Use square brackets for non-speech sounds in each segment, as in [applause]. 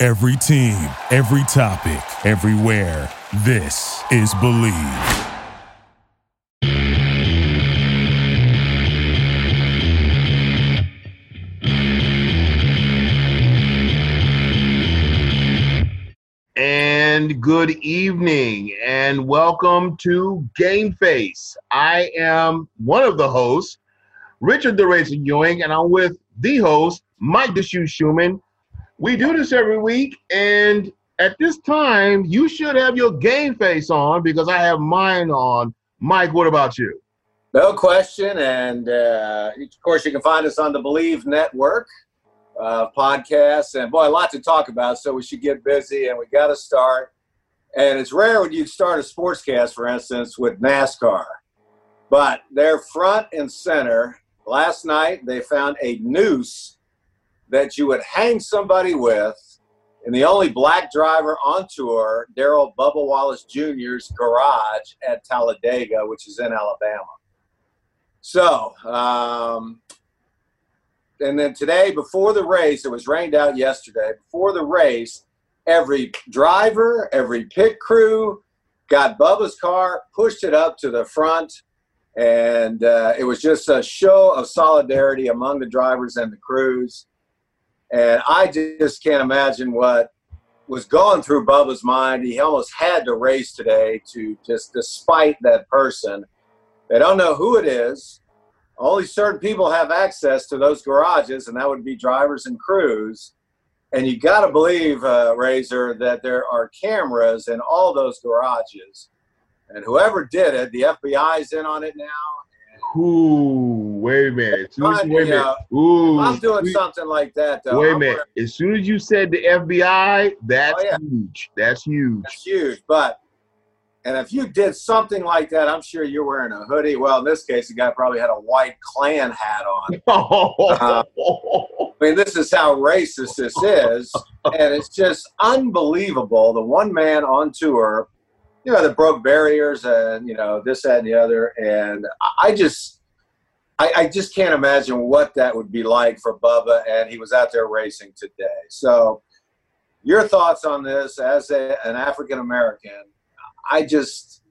Every team, every topic, everywhere. This is Believe. and good evening and welcome to Game Face. I am one of the hosts, Richard DeRacer Ewing, and I'm with the host, Mike the Schumann. We do this every week, and at this time, you should have your game face on because I have mine on. Mike, what about you? No question. And uh, of course, you can find us on the Believe Network uh, podcasts. And boy, a lot to talk about. So we should get busy and we got to start. And it's rare when you start a sportscast, for instance, with NASCAR. But they're front and center. Last night, they found a noose that you would hang somebody with in the only black driver on tour, Darrell Bubba Wallace Jr.'s garage at Talladega, which is in Alabama. So, um, and then today before the race, it was rained out yesterday. Before the race, every driver, every pit crew got Bubba's car, pushed it up to the front, and uh, it was just a show of solidarity among the drivers and the crews. And I just can't imagine what was going through Bubba's mind. He almost had to race today to just despite that person. They don't know who it is only certain people have access to those garages, and that would be drivers and crews. And you got to believe, uh, Razor, that there are cameras in all those garages. And whoever did it, the FBI's in on it now. Ooh, wait a minute. Soon as, wait a minute. Ooh, I'm doing something like that, though. Wait a minute. As soon as you said the FBI, that's oh, yeah. huge. That's huge. That's huge. But and if you did something like that, I'm sure you're wearing a hoodie. Well, in this case, the guy probably had a white Klan hat on. uh, [laughs] I mean, this is how racist this is. And it's just unbelievable. The one man on tour, you know, that broke barriers and, you know, this, that, and the other. And I just, I, I just can't imagine what that would be like for Bubba. And he was out there racing today. So, your thoughts on this as a, an African American? I just,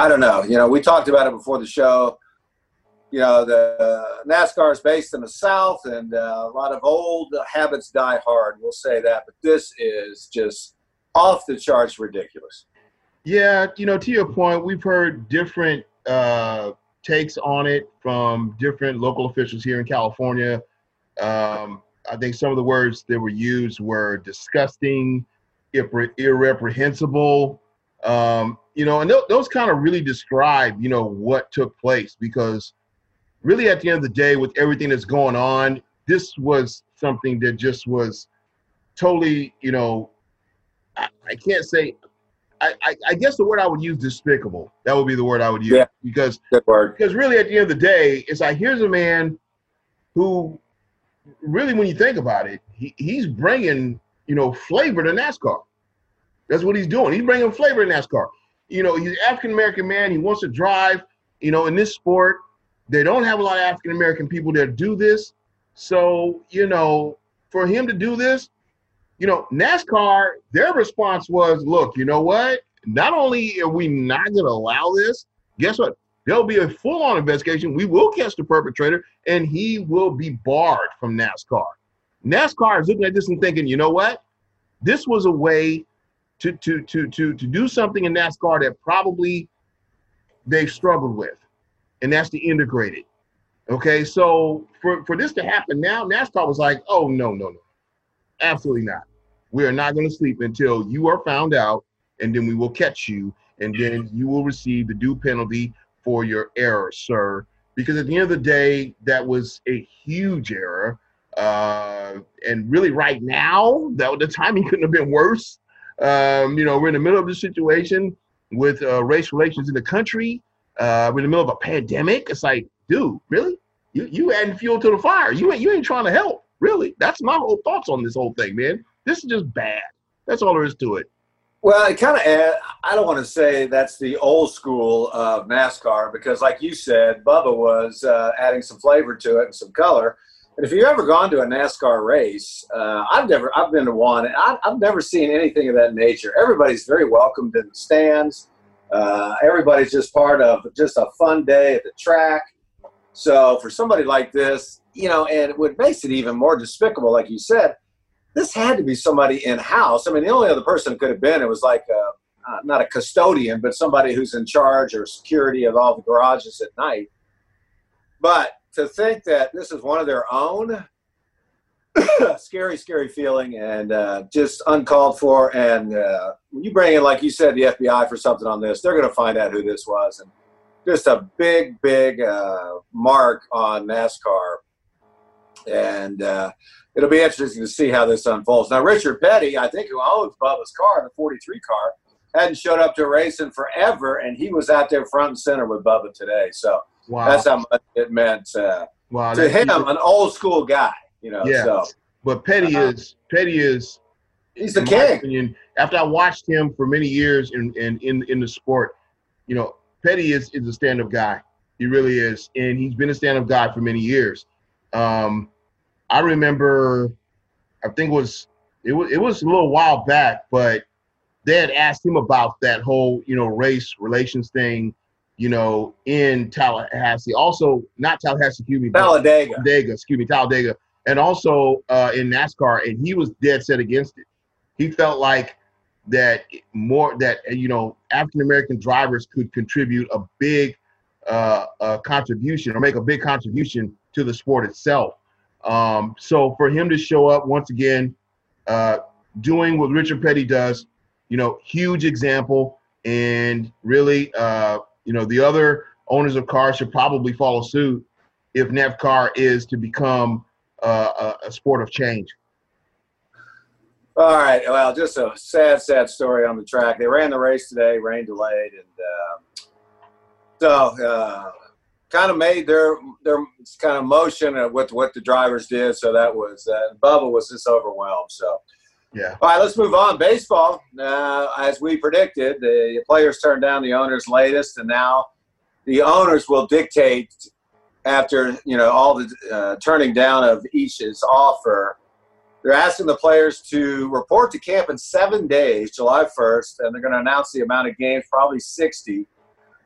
I don't know. You know, we talked about it before the show. You know, the uh, NASCAR is based in the South, and uh, a lot of old habits die hard. We'll say that, but this is just off the charts ridiculous. Yeah, you know, to your point, we've heard different uh, takes on it from different local officials here in California. Um, I think some of the words that were used were disgusting, irre- irreprehensible, um, you know, and th- those kind of really describe, you know, what took place because really at the end of the day, with everything that's going on, this was something that just was totally, you know, I, I can't say, I, I, I, guess the word I would use despicable. That would be the word I would use yeah, because because really at the end of the day, it's like here's a man who really, when you think about it, he, he's bringing you know flavor to NASCAR. That's what he's doing. He's bringing flavor to NASCAR. You know, he's African American man. He wants to drive. You know, in this sport, they don't have a lot of African American people that do this. So, you know, for him to do this, you know, NASCAR, their response was, look, you know what? Not only are we not going to allow this, guess what? There'll be a full on investigation. We will catch the perpetrator and he will be barred from NASCAR. NASCAR is looking at this and thinking, you know what? This was a way to to to to to do something in NASCAR that probably they've struggled with, and that's to integrate it. Okay, so for for this to happen now, NASCAR was like, oh no no no, absolutely not. We are not going to sleep until you are found out, and then we will catch you, and then you will receive the due penalty for your error, sir. Because at the end of the day, that was a huge error. Uh, and really, right now, that the timing couldn't have been worse. Um, you know, we're in the middle of the situation with uh, race relations in the country. Uh, we're in the middle of a pandemic. It's like, dude, really? You you adding fuel to the fire? You ain't you ain't trying to help, really? That's my whole thoughts on this whole thing, man. This is just bad. That's all there is to it. Well, it kind of, I don't want to say that's the old school of NASCAR because, like you said, Bubba was uh, adding some flavor to it and some color. And if you've ever gone to a NASCAR race, uh, I've never, I've been to one, and I, have never seen anything of that nature. Everybody's very welcomed in the stands. Uh, everybody's just part of just a fun day at the track. So for somebody like this, you know, and what makes it even more despicable, like you said, this had to be somebody in house. I mean, the only other person could have been it was like a, uh, not a custodian, but somebody who's in charge or security of all the garages at night. But to think that this is one of their own, [coughs] scary, scary feeling, and uh, just uncalled for. And uh, when you bring in, like you said, the FBI for something on this, they're going to find out who this was, and just a big, big uh, mark on NASCAR. And uh, it'll be interesting to see how this unfolds. Now, Richard Petty, I think, who owns Bubba's car, the 43 car, hadn't showed up to racing forever, and he was out there front and center with Bubba today. So wow. that's how much it meant uh, wow, to him, an old school guy. You know, yeah. So, but Petty uh-huh. is Petty is he's the king. Opinion, after I watched him for many years in in in, in the sport, you know, Petty is is a stand up guy. He really is, and he's been a stand up guy for many years. Um, I remember, I think it was it was it was a little while back, but they had asked him about that whole you know race relations thing, you know, in Tallahassee. Also, not Tallahassee, excuse me, Talladega. Talladega, excuse me, Talladega, and also uh, in NASCAR, and he was dead set against it. He felt like that more that you know African American drivers could contribute a big uh, a contribution or make a big contribution to the sport itself. Um, so for him to show up once again, uh, doing what Richard Petty does, you know, huge example. And really, uh, you know, the other owners of cars should probably follow suit if NASCAR is to become uh, a, a, sport of change. All right. Well, just a sad, sad story on the track. They ran the race today, rain delayed, and uh, so uh, kind of made their their kind of motion with what the drivers did. So that was uh, Bubba was just overwhelmed. So yeah. All right, let's move on. Baseball, uh, as we predicted, the players turned down the owners' latest, and now the owners will dictate after you know all the uh, turning down of each's offer. They're asking the players to report to camp in seven days, July 1st, and they're going to announce the amount of games, probably 60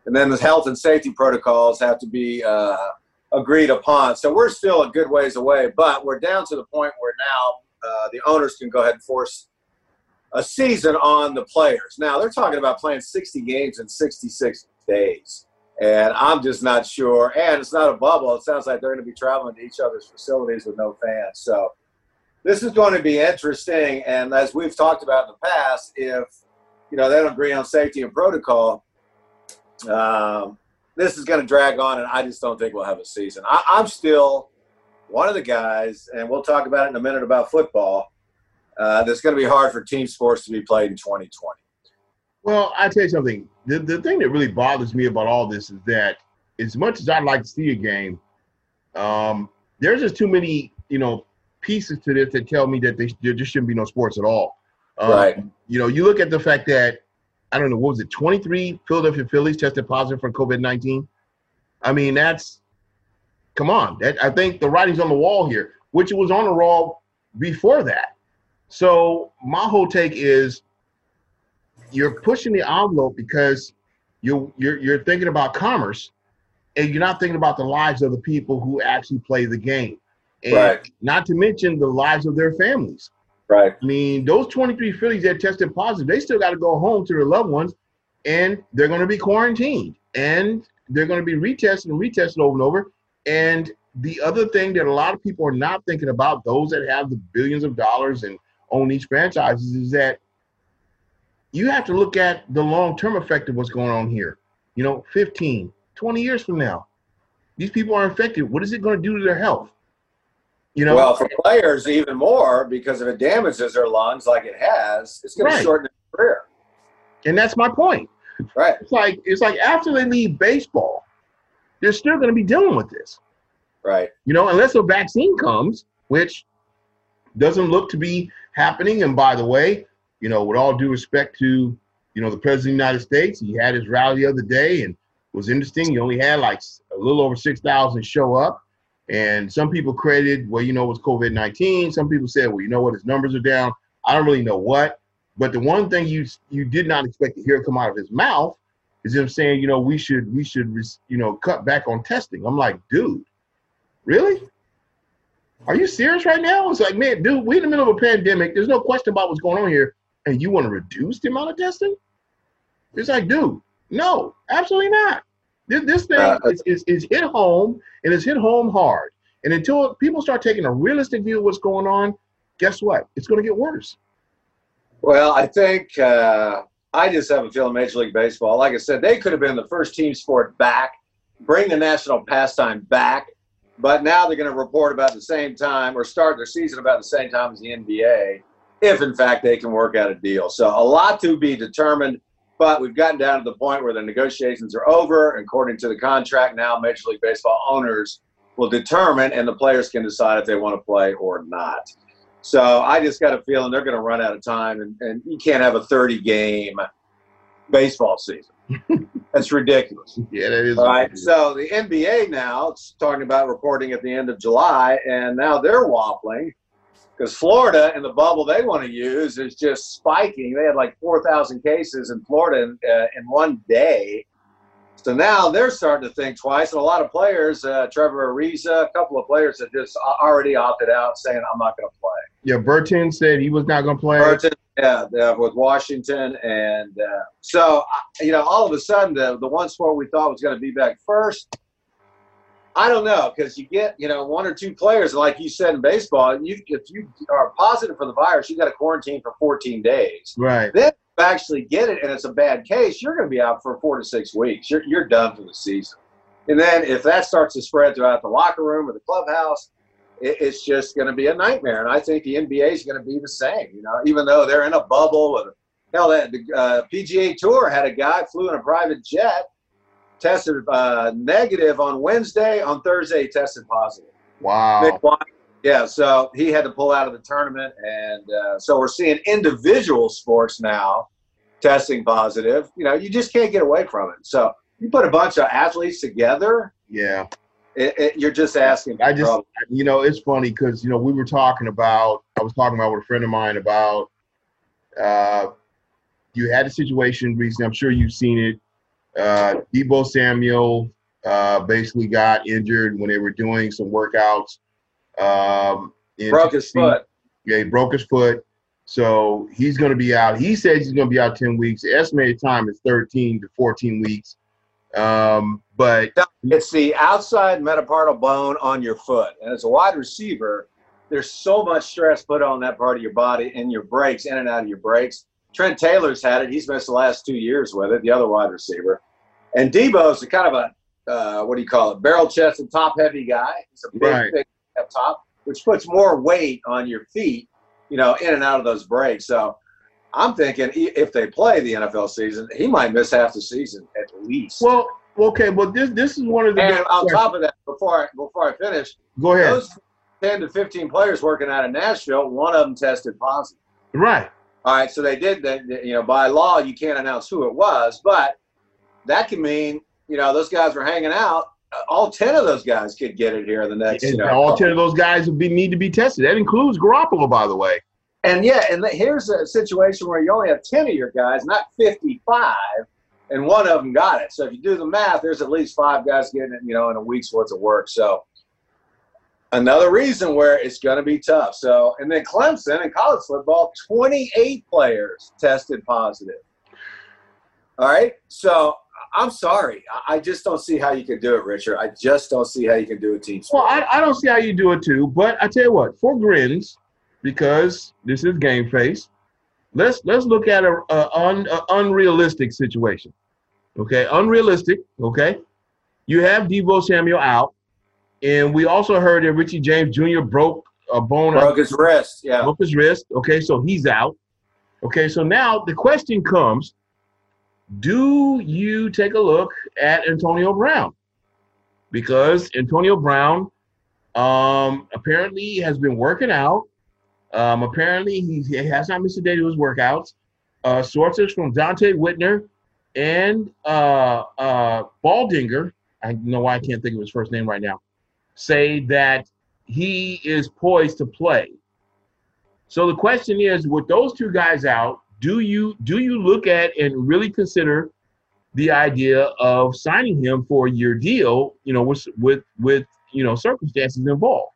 and then the health and safety protocols have to be uh, agreed upon. So we're still a good ways away, but we're down to the point where now uh, the owners can go ahead and force a season on the players. Now they're talking about playing 60 games in 66 days. And I'm just not sure. And it's not a bubble. It sounds like they're going to be traveling to each other's facilities with no fans. So this is going to be interesting. And as we've talked about in the past, if you know they don't agree on safety and protocol, um, this is going to drag on, and I just don't think we'll have a season. I, I'm still one of the guys, and we'll talk about it in a minute about football. Uh, that's going to be hard for team sports to be played in 2020. Well, I tell you something. The the thing that really bothers me about all this is that as much as I'd like to see a game, um, there's just too many you know pieces to this that tell me that they, there just shouldn't be no sports at all. Um, right. You know, you look at the fact that I don't know, what was it, 23 Philadelphia Phillies tested positive for COVID 19? I mean, that's, come on. That, I think the writing's on the wall here, which was on the wall before that. So my whole take is you're pushing the envelope because you you're you're thinking about commerce and you're not thinking about the lives of the people who actually play the game. And right. not to mention the lives of their families. Right. I mean, those 23 Phillies that tested positive, they still got to go home to their loved ones, and they're going to be quarantined, and they're going to be retested and retested over and over. And the other thing that a lot of people are not thinking about, those that have the billions of dollars and own these franchises, is that you have to look at the long-term effect of what's going on here. You know, 15, 20 years from now, these people are infected. What is it going to do to their health? You know, well, for players, even more because if it damages their lungs like it has, it's going Right. to shorten their career. and that's my point. Right. It's like it's like after they leave baseball, they're still going to be dealing with this. Right. You know, unless a vaccine comes, which doesn't look to be happening. And by the way, you know, with all due respect to, you know, the president of the United States, he had his rally the other day and it was interesting. He only had like a little over 6,000 show up. And some people credited, well, you know, it was COVID 19. Some people said, well, you know what, his numbers are down. I don't really know what. But the one thing you you did not expect to hear come out of his mouth is him saying, you know, we should we should you know cut back on testing. I'm like, dude, really? Are you serious right now? It's like, man, dude, we're in the middle of a pandemic. There's no question about what's going on here, and you want to reduce the amount of testing? It's like, dude, no, absolutely not. This, this thing Uh, is, is, is hit home, and it's hit home hard. And until people start taking a realistic view of what's going on, guess what? It's going to get worse. Well, I think uh, I just have a feeling Major League Baseball, like I said, they could have been the first team sport back, bring the national pastime back, but now they're going to report about the same time or start their season about the same time as the NBA, if in fact they can work out a deal. So a lot to be determined, but we've gotten down to the point where the negotiations are over. According to the contract, now Major League Baseball owners will determine, and the players can decide if they want to play or not. So I just got a feeling they're going to run out of time, and, and you can't have a 30 game baseball season. [laughs] That's ridiculous. Yeah, that is. All right. So the NBA now it's talking about reporting at the end of July, and now they're waffling because Florida and the bubble they want to use is just spiking. They had like 4,000 cases in Florida in, uh, in one day. So now they're starting to think twice, and a lot of players, uh, Trevor Ariza, a couple of players have just already opted out, saying, "I'm not going to play." yeah, Burton said he was not going to play. Burton, yeah, yeah, with Washington, and uh, so you know, all of a sudden, the the one sport we thought was going to be back first, I don't know, because you get you know one or two players, like you said in baseball, And you if you are positive for the virus, you got to quarantine for 14 days. Right. Then if you actually get it, and it's a bad case, you're going to be out for four to six weeks. You're you're done for the season. And then if that starts to spread throughout the locker room or the clubhouse, it, it's just going to be a nightmare. And I think the NBA is going to be the same. You know, even though they're in a bubble. With, hell, that the uh, PGA Tour had a guy flew in a private jet, tested uh, negative on Wednesday. On Thursday, he tested positive. Wow. Yeah, so he had to pull out of the tournament, and uh, so we're seeing individual sports now testing positive. You know, you just can't get away from it. So you put a bunch of athletes together, Yeah. it, it, you're just asking. I just, trouble. you know, it's funny because you know we were talking about. I was talking about with a friend of mine about. Uh, you had a situation recently. I'm sure you've seen it. Uh, Deebo Samuel uh, basically got injured when they were doing some workouts. Um, in broke his foot. Yeah, he broke his foot. So he's going to be out. He says he's going to be out 10 weeks. The estimated time is 13 to 14 weeks. Um, but It's the outside metatarsus bone on your foot, and as a wide receiver, there's so much stress put on that part of your body and your breaks, in and out of your breaks. Trent Taylor's had it. He's missed the last two years with it. The other wide receiver, and Deebo's a kind of a uh, what do you call it? Barrel chested, top heavy guy. He's a big, Right. big up top, which puts more weight on your feet, you know, in and out of those breaks. So I'm thinking if they play the NFL season, he might miss half the season at least. well, okay, but this this is one of the and on questions. top of that, before I, before I finish, Go ahead. those 10 to 15 players working out of Nashville, one of them tested positive. right. All right, so they did that. You know, by law, you can't announce who it was, but that can mean you know those guys were hanging out. Uh, All 10 of those guys could get it here in the next. You know, all 10 of those guys would be, need to be tested. That includes Garoppolo, by the way. And yeah, and here's a situation where you only have 10 of your guys, not 55, and one of them got it. So if you do the math, there's at least five guys getting it, you know, in a week's worth of work. So another reason where it's going to be tough. So, and then Clemson in college football, 28 players tested positive. All right. So I'm sorry. I- just don't see how you can do it, Richard. I just don't see how you can do a team Well. I, I don't see how you do it too, but I tell you what, for grins, because this is game face, let's let's look at a, a, un, a unrealistic situation. Okay, unrealistic. Okay, you have Deebo Samuel out, and we also heard that Richie James Jr. broke a bone. Broke his wrist. Yeah. Broke his wrist. Okay, so he's out. Okay, so now the question comes: Do you take a look at Antonio Brown? Because Antonio Brown um, apparently has been working out. Um, apparently he, he has not missed a day to his workouts. Uh, sources from Donte Whitner and uh, uh, Baldinger, I know why I can't think of his first name right now, say that he is poised to play. So the question is, with those two guys out, do you do you look at and really consider the idea of signing him for a year deal? You know, with with with you know circumstances involved.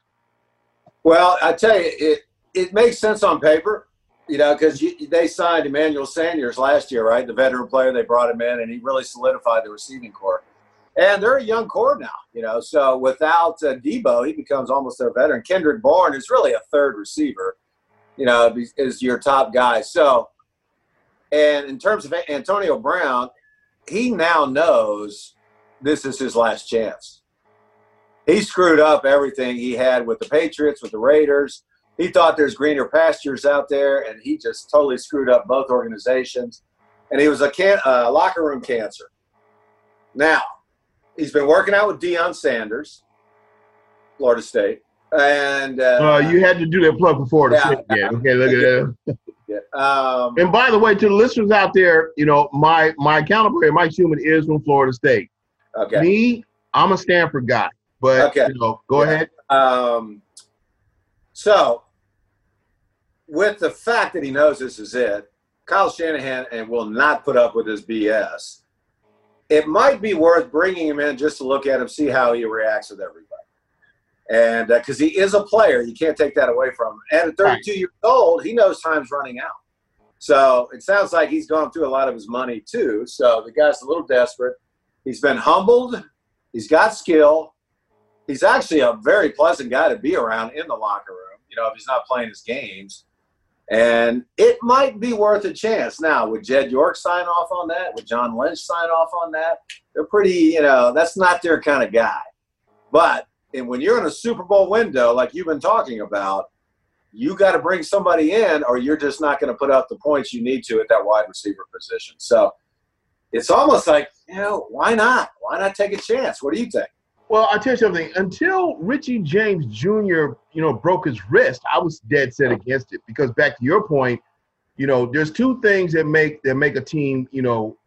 Well, I tell you, it it makes sense on paper, you know, because they signed Emmanuel Sanders last year, right? The veteran player, they brought him in, and he really solidified the receiving corps. And they're a young core now, you know. So without uh, Deebo, he becomes almost their veteran. Kendrick Bourne is really a third receiver, you know, is your top guy. So, and in terms of Antonio Brown, he now knows this is his last chance he screwed up everything he had with the Patriots, with the Raiders. He thought there's greener pastures out there, and he just totally screwed up both organizations. And he was a can- uh, locker room cancer. Now, he's been working out with Deion Sanders, Florida State, and uh, uh, you had to do that plug before the yeah, yeah. Okay, look at that. Yeah. Um, and by the way, to the listeners out there, you know my my counterpart, Mike Shuman, is from Florida State. Okay. Me, I'm a Stanford guy. But okay. you know, go yeah. ahead. Um, so, with the fact that he knows this is it, Kyle Shanahan and will not put up with his BS. It might be worth bringing him in just to look at him, see how he reacts with everybody. And because uh, he is a player, you can't take that away from him. And at 32 right. years old, he knows time's running out. So it sounds like he's gone through a lot of his money too. So the guy's a little desperate. He's been humbled. He's got skill he's actually a very pleasant guy to be around in the locker room, you know, if he's not playing his games. And it might be worth a chance. Now, would Jed York sign off on that? Would John Lynch sign off on that? They're pretty, you know, that's not their kind of guy. But and when you're in a Super Bowl window, like you've been talking about, you got to bring somebody in, or you're just not going to put up the points you need to at that wide receiver position. So it's almost like, you know, why not? Why not take a chance? What do you think? Well, I'll tell you something. Until Richie James Jr., you know, broke his wrist, I was dead set against it because back to your point, you know, there's two things that make that make a team, you know,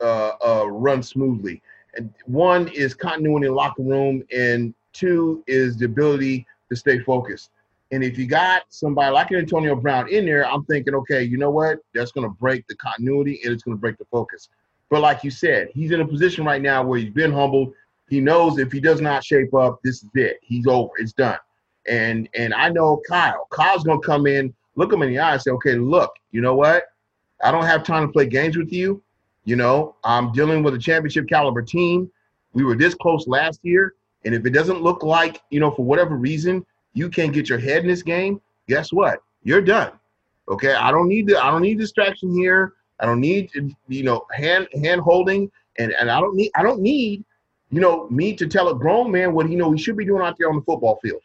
uh, uh, run smoothly. And one is continuity in the locker room, and two is the ability to stay focused. And if you got somebody like Antonio Brown in there, I'm thinking, okay, you know what? That's going to break the continuity and it's going to break the focus. But like you said, he's in a position right now where he's been humbled. He knows if he does not shape up, this is it. He's over. It's done. And and I know Kyle. Kyle's gonna come in, look him in the eye, and say, okay, look, you know what? I don't have time to play games with you. You know, I'm dealing with a championship caliber team. We were this close last year, and if it doesn't look like, you know, for whatever reason, you can't get your head in this game, guess what? You're done. Okay, I don't need the I don't need distraction here. I don't need you know hand hand holding, and and I don't need I don't need you know, me to tell a grown man what he know he should be doing out there on the football field.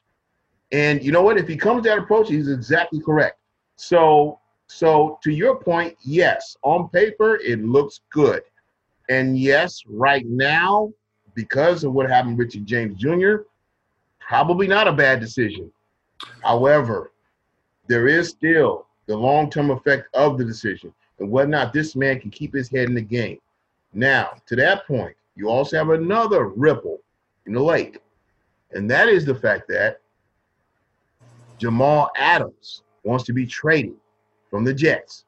And you know what? If he comes that approach, he's exactly correct. So, so to your point, yes, on paper it looks good, and yes, right now, because of what happened with James Jr., probably not a bad decision. However, there is still the long-term effect of the decision and whether or not this man can keep his head in the game. Now, to that point, you also have another ripple in the lake, and that is the fact that Jamal Adams wants to be traded from the Jets.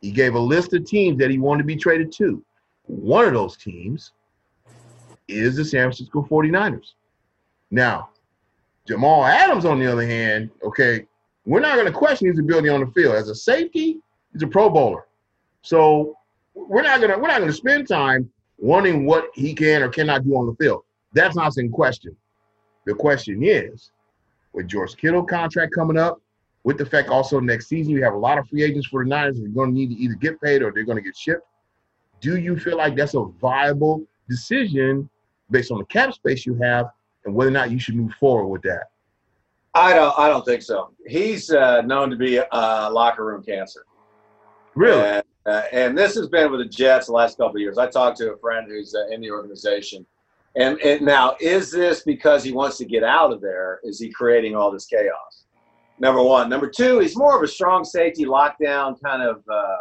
He gave a list of teams that he wanted to be traded to. One of those teams is the San Francisco 49ers. Now, Jamal Adams, on the other hand, okay, we're not going to question his ability on the field. As a safety, he's a pro bowler. So we're not gonna we're not gonna spend time wanting what he can or cannot do on the field. That's not in question. The question is, with George Kittle contract coming up, with the fact also next season you have a lot of free agents for the Niners who are going to need to either get paid or they're going to get shipped. Do you feel like that's a viable decision based on the cap space you have and whether or not you should move forward with that? I don't. I don't think so. He's uh, known to be a uh, locker room cancer. Really? And, uh, and, this has been with the Jets the last couple of years. I talked to a friend who's uh, in the organization, and, and now is this because he wants to get out of there? Is he creating all this chaos? Number one. Number two, he's more of a strong safety lockdown kind of uh,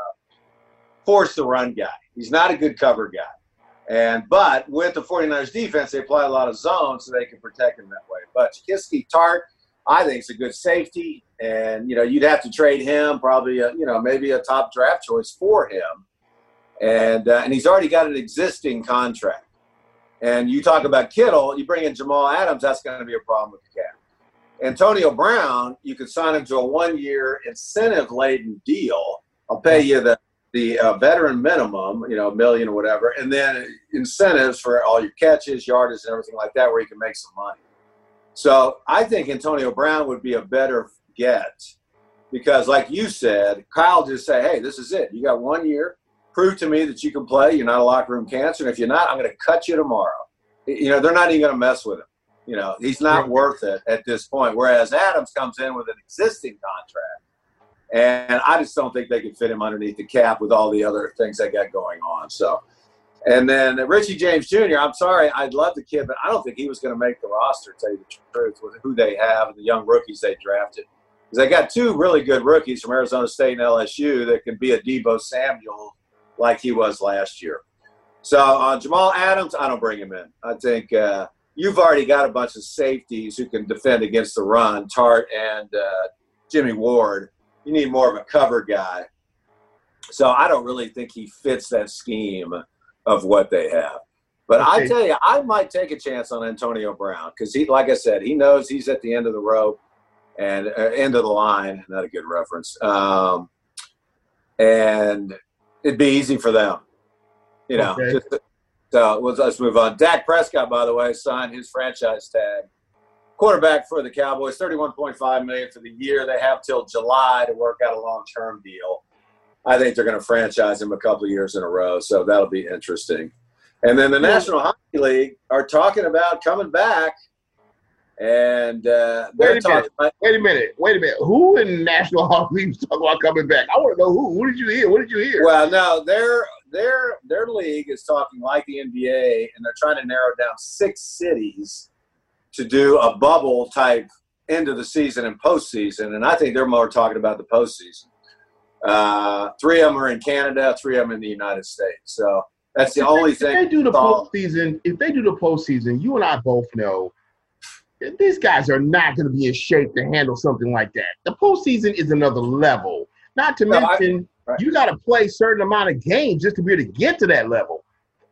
force the run guy. He's not a good cover guy. And but with the 49ers defense, they apply a lot of zone so they can protect him that way. But Jaquiski Tartt, I think, is a good safety, and you know you'd have to trade him probably, a, you know, maybe a top draft choice for him, and uh, and he's already got an existing contract. And you talk about Kittle, you bring in Jamal Adams, that's going to be a problem with the cap. Antonio Brown, you could sign him to a one-year incentive-laden deal. I'll pay you the the uh, veteran minimum, you know, a million or whatever, and then incentives for all your catches, yardage, and everything like that, where you can make some money. So I think Antonio Brown would be a better get because, like you said, Kyle just say, "Hey, this is it. You got one year. Prove to me that you can play. You're not a locker room cancer. And if you're not, I'm going to cut you tomorrow." You know, they're not even going to mess with him. You know, he's not worth it at this point. Whereas Adams comes in with an existing contract and I just don't think they can fit him underneath the cap with all the other things they got going on. So, and then Richie James Jr. I'm sorry, I'd love the kid, but I don't think he was going to make the roster. To tell you the truth, with who they have and the young rookies they drafted, because they got two really good rookies from Arizona State and LSU that can be a Deebo Samuel like he was last year. So uh, Jamal Adams, I don't bring him in. I think uh, you've already got a bunch of safeties who can defend against the run, Tartt and uh, Jimmy Ward you need more of a cover guy. So I don't really think he fits that scheme of what they have. But okay. I tell you, I might take a chance on Antonio Brown because he, like I said, he knows he's at the end of the rope and uh, end of the line. Not a good reference. Um, and it'd be easy for them, you know. Okay. Just, so let's move on. Dak Prescott, by the way, signed his franchise tag quarterback for the Cowboys, thirty-one point five million for the year. They have till July to work out a long-term deal. I think they're going to franchise him a couple of years in a row, so that'll be interesting. And then the National Hockey League are talking about coming back, and uh, wait a minute. About- wait a minute. Wait a minute. Who in National [laughs] Hockey League is talking about coming back? I want to know who. Who did you hear? What did you hear? Well, no, their their their league is talking like the NBA, and they're trying to narrow down six cities to do a bubble type end of the season and postseason, and I think they're more talking about the postseason. Uh, three of them are in Canada, three of them in the United States. So that's the if only they, thing. If they do the postseason, if they do the postseason, you and I both know these guys are not going to be in shape to handle something like that. The postseason is another level. Not to no, mention, I, right. you got to play a certain amount of games just to be able to get to that level.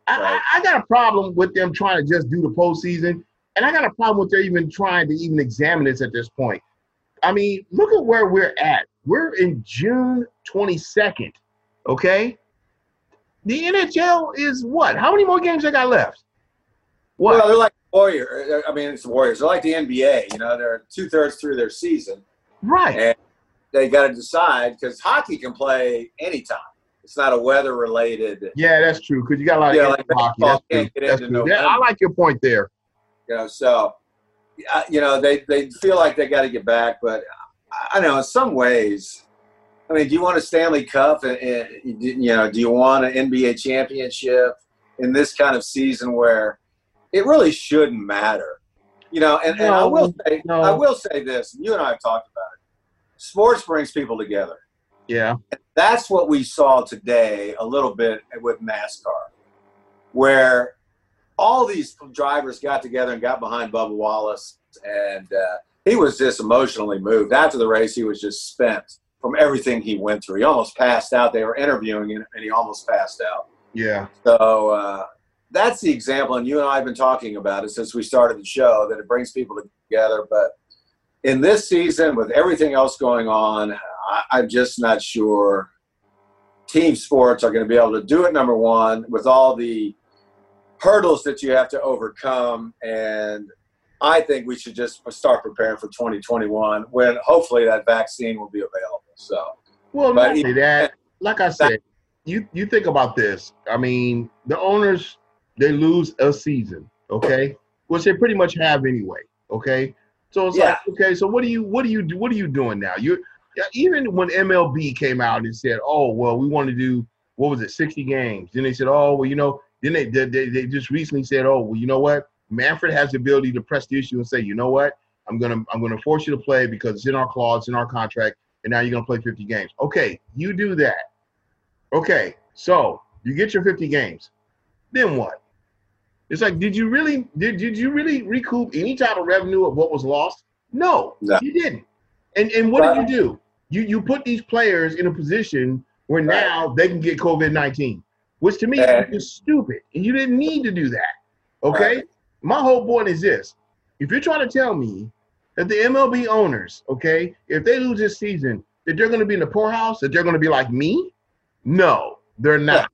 Right. I, I, got a problem with them trying to just do the postseason and I got a problem with their even trying to even examine this at this point. I mean, look at where we're at. We're in June 22nd. Okay. The NHL is what? How many more games they got left? What? Well, they're like Warriors. I mean, it's the Warriors. They're like the NBA. You know, they're two thirds through their season. Right. And they got to decide because hockey can play anytime. It's not a weather related. Yeah, that's true. Because you got a lot of like hockey. That's true. That's true. Yeah, I like your point there. You know, so uh, you know they they feel like they got to get back, but I know in some ways. I mean, do you want a Stanley Cup? And, and you know, do you want an NBA championship in this kind of season where it really shouldn't matter? You know, and, no, and I will say, no. I will say this. And you and I have talked about it. Sports brings people together. Yeah, and that's what we saw today a little bit with NASCAR, where all these drivers got together and got behind Bubba Wallace, and uh, he was just emotionally moved. After the race, he was just spent from everything he went through. He almost passed out. They were interviewing him, and he almost passed out. Yeah. So uh, that's the example, and you and I have been talking about it since we started the show that it brings people together. But in this season, with everything else going on, I, I'm just not sure team sports are going to be able to do it. Number one, with all the hurdles that you have to overcome. And I think we should just start preparing for 2021 when hopefully that vaccine will be available. So, well, not only that, like I said, you you think about this. I mean, the owners they lose a season, okay, which they pretty much have anyway, okay. So it's Yeah. like, okay, so what do you what do you do? What are you doing now? You even when MLB came out and said, oh well, we want to do what was it, 60 games? Then they said, oh well, you know, then they they, they, they just recently said, oh well, you know what? Manfred has the ability to press the issue and say, you know what? I'm gonna I'm gonna force you to play because it's in our clause, in our contract, and now you're gonna play 50 games. Okay, you do that. Okay, so you get your 50 games. Then what? It's like, did you really did, did you really recoup any type of revenue of what was lost? No, No. you didn't. And and what Right. did you do? You you put these players in a position where Right. now they can get COVID nineteen, which to me Right. is stupid. And you didn't need to do that. Okay. My whole point is this: if you're trying to tell me that the MLB owners, okay, if they lose this season, that they're going to be in the poorhouse, that they're going to be like me, no, they're not. Yeah.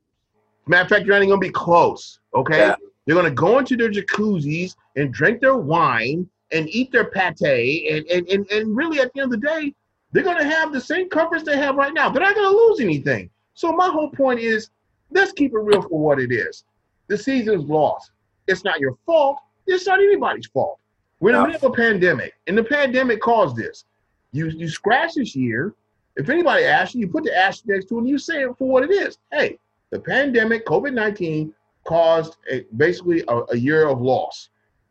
Matter of fact, you're not even going to be close. Okay. Yeah. They're going to go into their jacuzzis and drink their wine and eat their pate. And, and, and, and really, at the end of the day, they're going to have the same comforts they have right now. They're not going to lose anything. So, my whole point is let's keep it real for what it is. The season's lost. It's not your fault. It's not anybody's fault. We're in the middle of a pandemic, and the pandemic caused this. You, you scratch this year. If anybody asks you, you put the asterisk next to it and you say it for what it is. Hey, the pandemic, COVID 19, caused a, basically a, a year of loss.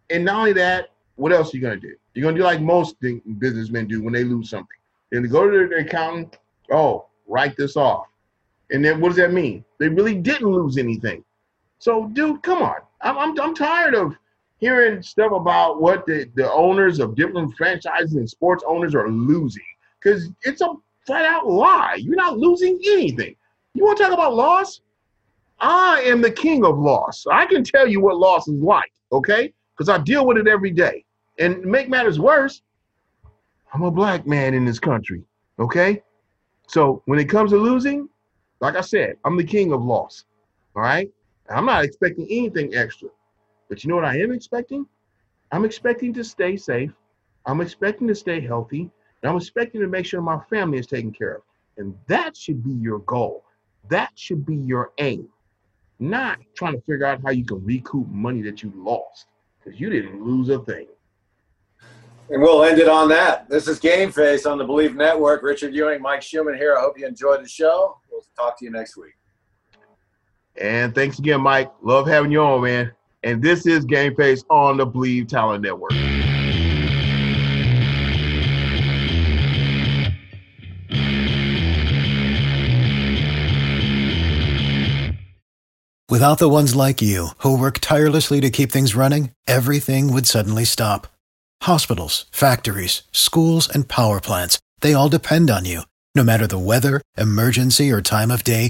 And not only that, what else are you going to do? You're going to do like most thing, businessmen do when they lose something. Then they go to their accountant, oh, write this off. And then what does that mean? They really didn't lose anything. So, dude, come on. I'm, I'm, I'm tired of hearing stuff about what the, the owners of different franchises and sports owners are losing because it's a flat out lie. You're not losing anything. You want to talk about loss? I am the king of loss. I can tell you what loss is like, okay? Because I deal with it every day. And make matters worse, I'm a black man in this country, okay? So when it comes to losing, like I said, I'm the king of loss, all right? I'm not expecting anything extra. But you know what I am expecting? I'm expecting to stay safe. I'm expecting to stay healthy. And I'm expecting to make sure my family is taken care of. And that should be your goal. That should be your aim. Not trying to figure out how you can recoup money that you lost because you didn't lose a thing. And we'll end it on that. This is Game Face on the Believe Network. Richard Ewing, Mike Schumann here. I hope you enjoyed the show. We'll talk to you next week. And thanks again, Mike. Love having you on, man. And this is Game Face on the Believe Talent Network. Without the ones like you, who work tirelessly to keep things running, everything would suddenly stop. Hospitals, factories, schools, and power plants, they all depend on you. No matter the weather, emergency, or time of day,